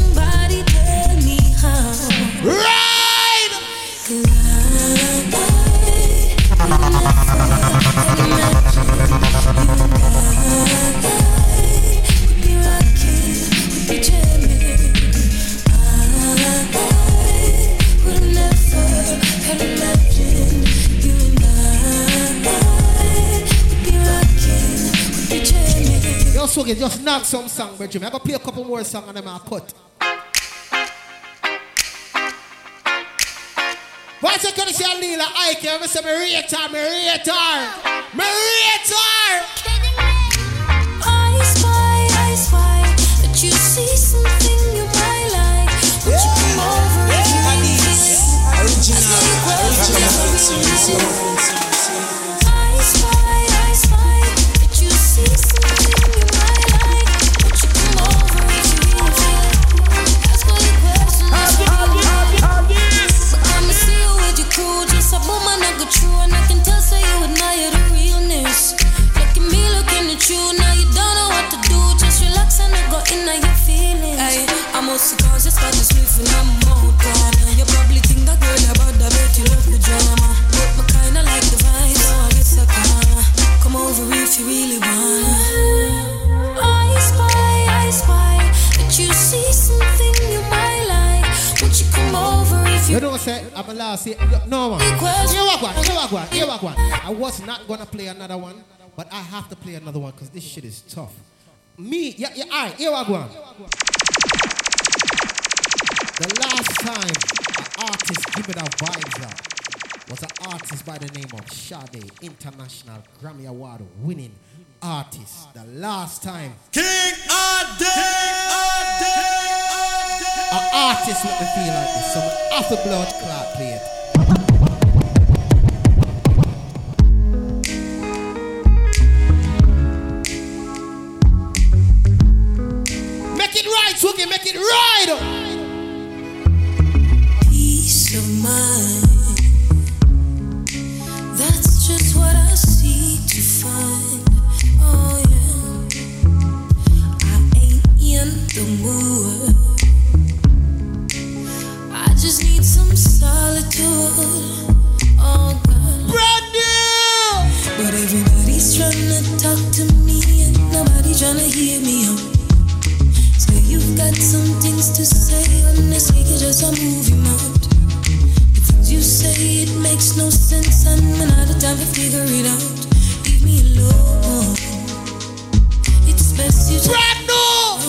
Yo, Swugee, just knock some song, bro. Jimmy. I gotta play a couple more songs and then I'll cut. What's it gonna say, Lila Ike? I'm gonna say! I spy, I spy that you see something you might like. Would you come over if you I boom and I and I can tell so you admire the realness. Look at me, looking at you, now you don't know what to do. Just relax and I go in now your feelings. Ay, I'm also cause you start to sniff and I'm out gone. You probably think that girl about that bet you love the drama. But me kinda like the vibe, so oh, I guess I can. Come over if you really want. I spy, I spy that you see something you might like. Won't you come over if you You don't say, I'm a last no man. Was not gonna play another one, but I have to play another one because this shit is tough. Me, yeah, yeah, alright, here walk one. The last time an artist give me that vibes out was an artist by the name of Sade, international Grammy Award winning artist. The last time King Ade, an artist let me feel like this, so I to blood clot play it. It right, so we can make it right. peace of mind. That's just what I seek to find. Oh yeah, I ain't in the mood. I just need some solitude. Oh God, brand new. But everybody's trying to talk to me and nobody trying to hear me out. You've got some things to say, honestly, you just a movie mode. The things you say, it makes no sense, and I'm out of time to figure it out. Leave me alone. It's best you just. Brand new!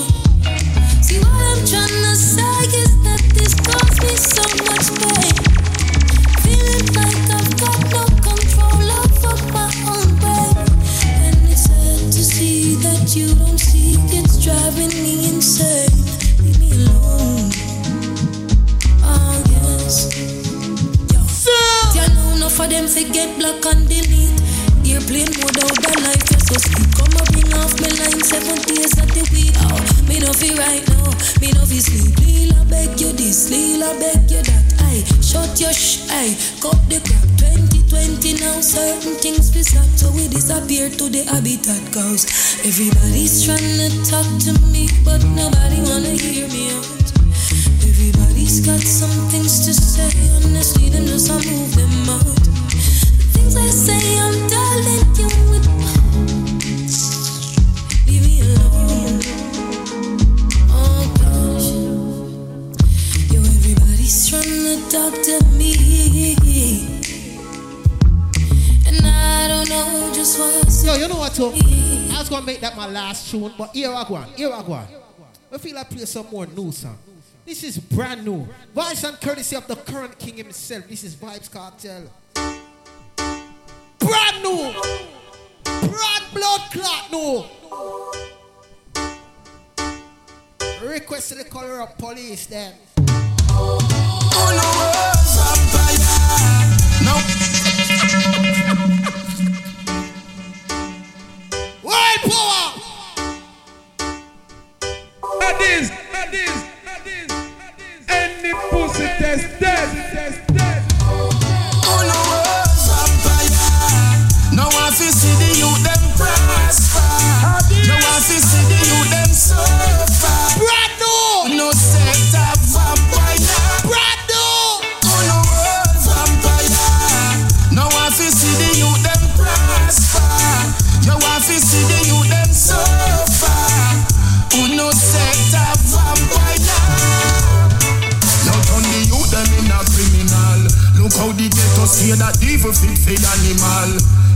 See, what I'm trying to say is that this caused me so much pain. Feeling like I've got no control over my own of them forget block and delete. Airplane mode out the life, you're so sweet. Come and bring off my line seven days of the week. Oh, me no feel right now, me no feel sleep. Lila beg you this, Lila beg you that. Aye, shut your sh, aye, cut the crap. 2020 now, certain things be stop, so we disappear to the habitat. Cause everybody's trying to talk to me, but nobody wanna hear me out. Everybody Everybody's got some things to say. Honestly, then just I move them out. Tune, but here I go on, here I go on. I feel like play some more new song. This is brand new. Vibes and courtesy of the current king himself. This is Vybz Kartel. Brand new! Brand blood clot new! Request to the color of police then. World power! Addies, addies, addies, addies. Any pussy test dead, test dead. Say that evil fit for animal.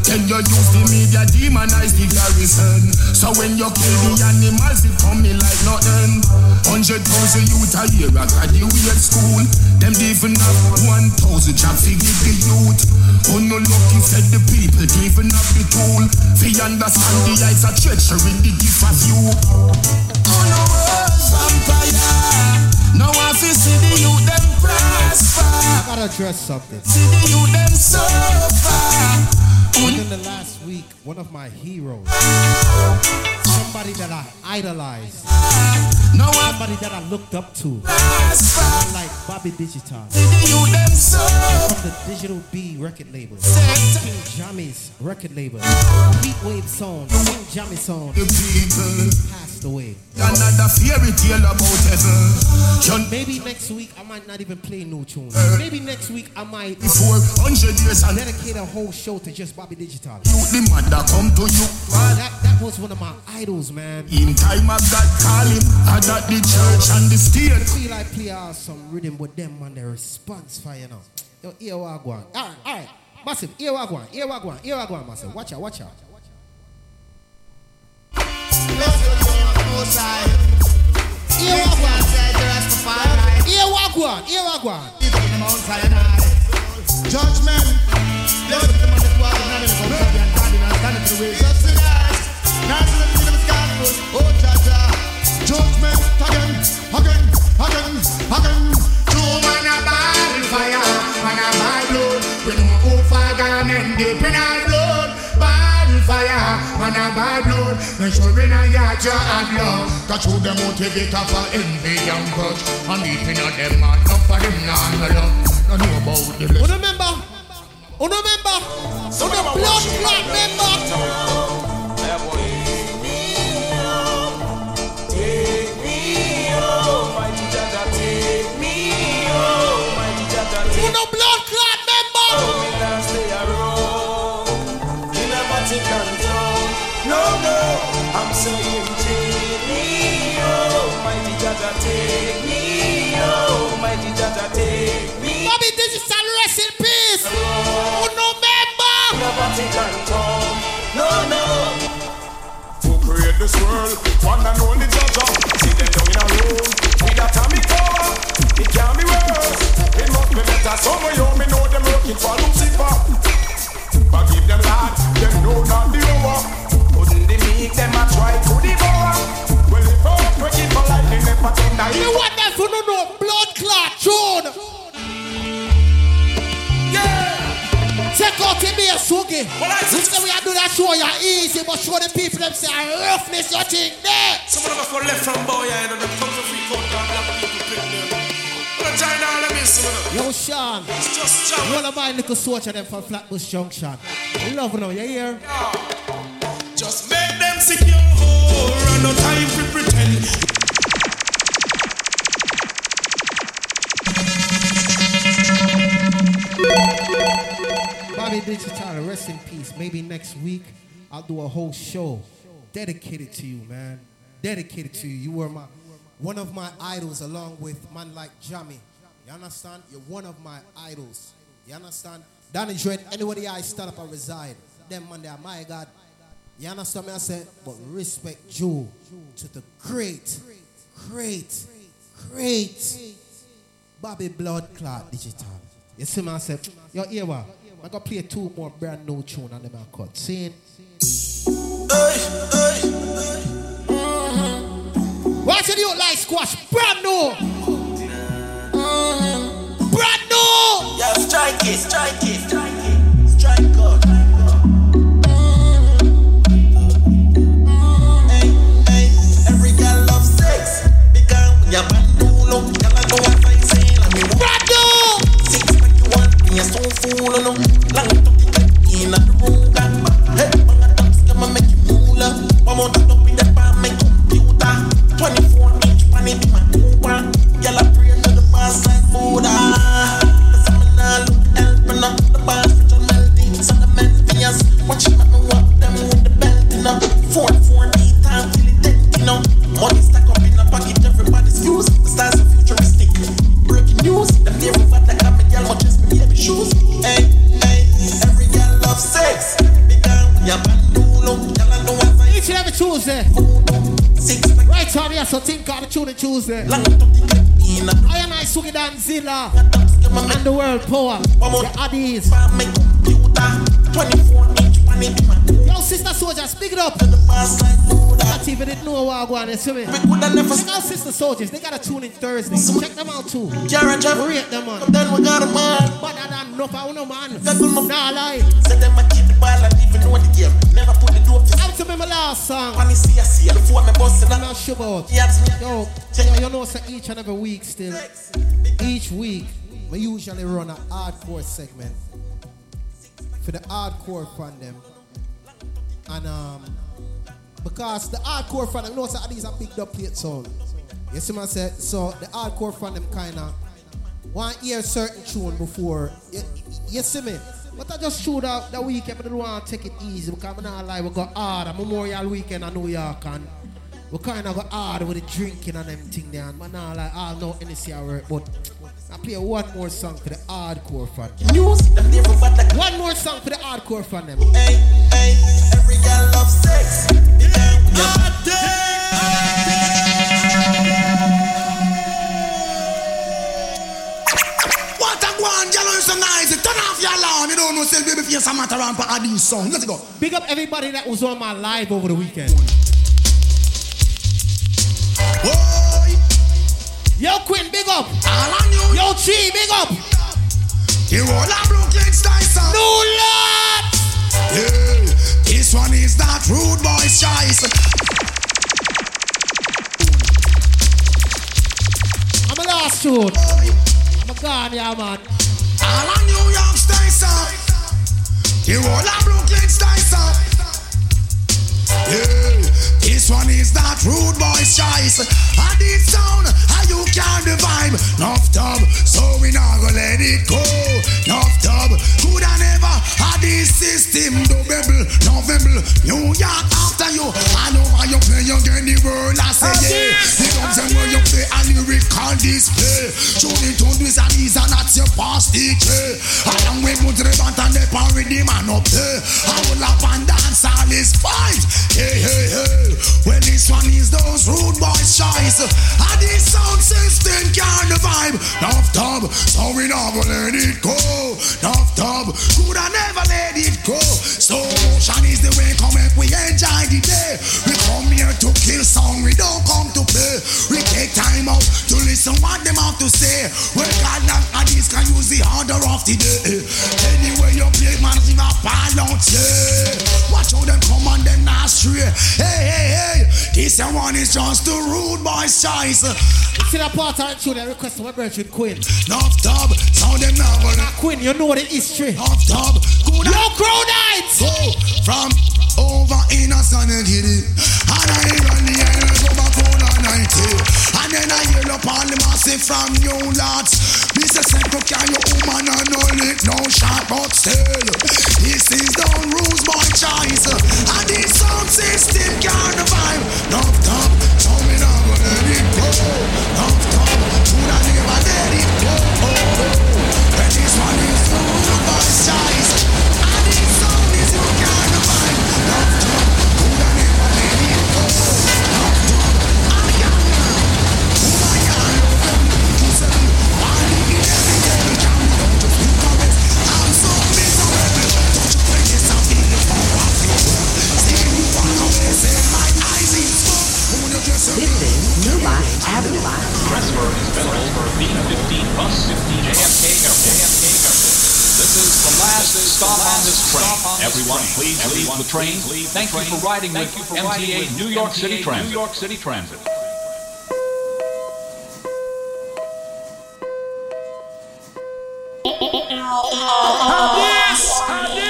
Then you use the media demonize the garrison. So when you kill the animals, it come in like nothing. Hundred thousand youth a year at graduate school. Them even have one thousand job to give the youth. Oh no lucky said the people, even have the tool. They understand the eyes are treachery, the gift of you. Oh no world vampire. No one fi see the youth them prosper. I gotta address something. See the youth them suffer. Within the last week, one of my heroes, somebody that I idolized, somebody that I looked up to, like Bobby Digital, from the Digital B record label, King Jammy's record label, Heat Wave Sound, King Jammy Sound, passed away. Another fairy tale about heaven. Maybe next week I might not even play new tunes. Uh, maybe next week I might uh, Before hundred years and dedicate a whole show to just Bobby Digital. you the mother come to you. Ah, that, that was one of my idols, man. In time of God calling, I got the church and the state. I feel like play out some rhythm with them on the response fire know. Yo, here we go on. Alright, alright. Massive, here we go here we go here we go massive. Watch out, watch out. We go. Here. Judgment. The the the the. Judgment again, again, again, again. Two man a ball fire, man a ball blood. We know who in our blood. Ball fire, man a blood. Make sure we not yard you have love. Cause you the motivator for envy and grudge. And deep in them man, not for them not no love. No know about the You remember? Remember? The blood clot member. You know member. No, no. Who create this world? One and only Jaja. See them down in a room with atomic power. It can't be worse. It must be better. Somewhere you me know them looking for Lucifer. Forgive them, lad. Them know not the hour. Couldn't they make them a try to devour? Well, if I we keep a lightning, never turn the You want that for no no blood clot tune. Check out the beer sugi. You say we are do that show you easy, but show the people them say roughness your thing there. Some of us were left from boy and them come to free court and black people pick them. But I try now, let me see what Yo, Sean. It's just jam. You wanna buy little swatch of them from Flatbush Junction. Love now, you hear? Just make them secure. And no time to pretend. Bobby Digital, rest in peace. Maybe next week I'll do a whole show dedicated to you, man. Dedicated to you. You were my one of my idols, along with man like Jammy. You understand? You're one of my idols. You understand? Danny Dread, anybody I stand up and reside, them man, they are my God. You understand me? I said, but respect Joe to the great, great, great Bobby Blood Clot Digital. You see me? I said, yo, here what? I gotta play two more brand new tune on I cut. See it? What's the new light squash? Brand new! Brand new! Yeah, strike it, strike it, strike it, so fool, no. The Addies. 24 inch pan it in my Yo, sister soldiers, speak it up. Not even didn't know what going on, see me? Check out sister soldiers, they got a tune in Thursday. Check them out too. Rate them on. Then we got a man. But I don't know if I know man. Nah lie. Said them a keep the ball and even know the game. Never put the dope to Up to me my last song. Funny see I see before me busting I'm not sure about. Yo, yo, you know, so each and every week still. Each week, we usually run a hardcore segment for the hardcore fan them. And um, because the hardcore fan them, you know, these are big up plate sound. You see what I said? So the hardcore fan them kind of want hear certain tune before. You, you see me? But I just shoot out the weekend, but I don't want to take it easy because I'm not like we got hard. A Memorial weekend in New York and we kind of got hard with the drinking and them thing there. And not like all no NSC I work, but I play one more song for the hardcore fan. Them never fat like One more song for the hardcore fan them. Hey, hey, every girl loves sex. What a go on, girl, so nice. Turn off your alarm. You don't know, say baby face a matter around for these song. Let's go. Big up everybody that was on my live over the weekend. Big up. Yo, G, big up. The whole of Brooklyn style song. No lot. Yeah, this one is that rude boy's choice. I'm a last tune. I'm a gone, yeah, man. All a New York style song. The whole of Brooklyn style song. Yeah, this one is that rude boy's choice. And this sound, how you can the vibe. Nuff dub, so we not gonna let it go. Nuff dub, could I never had this system double, November, New York after you. I know how you play, get the world. I say yeah. The drums and when you play and a lyrical display. Tune an ease and that's your past DJ. Along with band and the power with the man up there. I will up and dance all is fight. Hey, hey, hey. Well, this one is those rude boys' choice. And this sound system can the vibe. Nuff dub, so we not gonna let it go. Nuff dub, could I never let it go. So motion is the way come up, we enjoy the day. We come here to kill song, we don't come to play. We take time out to listen what them have to say. Well, God knock and this can use the order of the day. Anyway, you play, man, give a ball out, yeah. Watch how them come and them not stray. Hey, hey, hey, this one is just the rude boy's choice. See that part of the tune that request my brethren Quinn. Nuff dub, sound them now, but Quinn, you know the history. Nuff dub, good Yo, Crow Nights! Go from over in a sun and hit it. And I run the island go back on a 90. And then I hear up all the massive from new lots. This is Central can you woman and no lick, no shot, but still. This is the rules by choice. And this sound system can vibe. No top, so me not gonna let it go. No top, should I never let it go. Oh, oh. But this one This is New Lots Avenue. Transfer is available for B-15 bus 15 JFK Airport. This is the last stop on this train. Everyone, please leave the train. Thank you for riding with MTA New York City Transit. New York City Transit. Oh, oh, oh, oh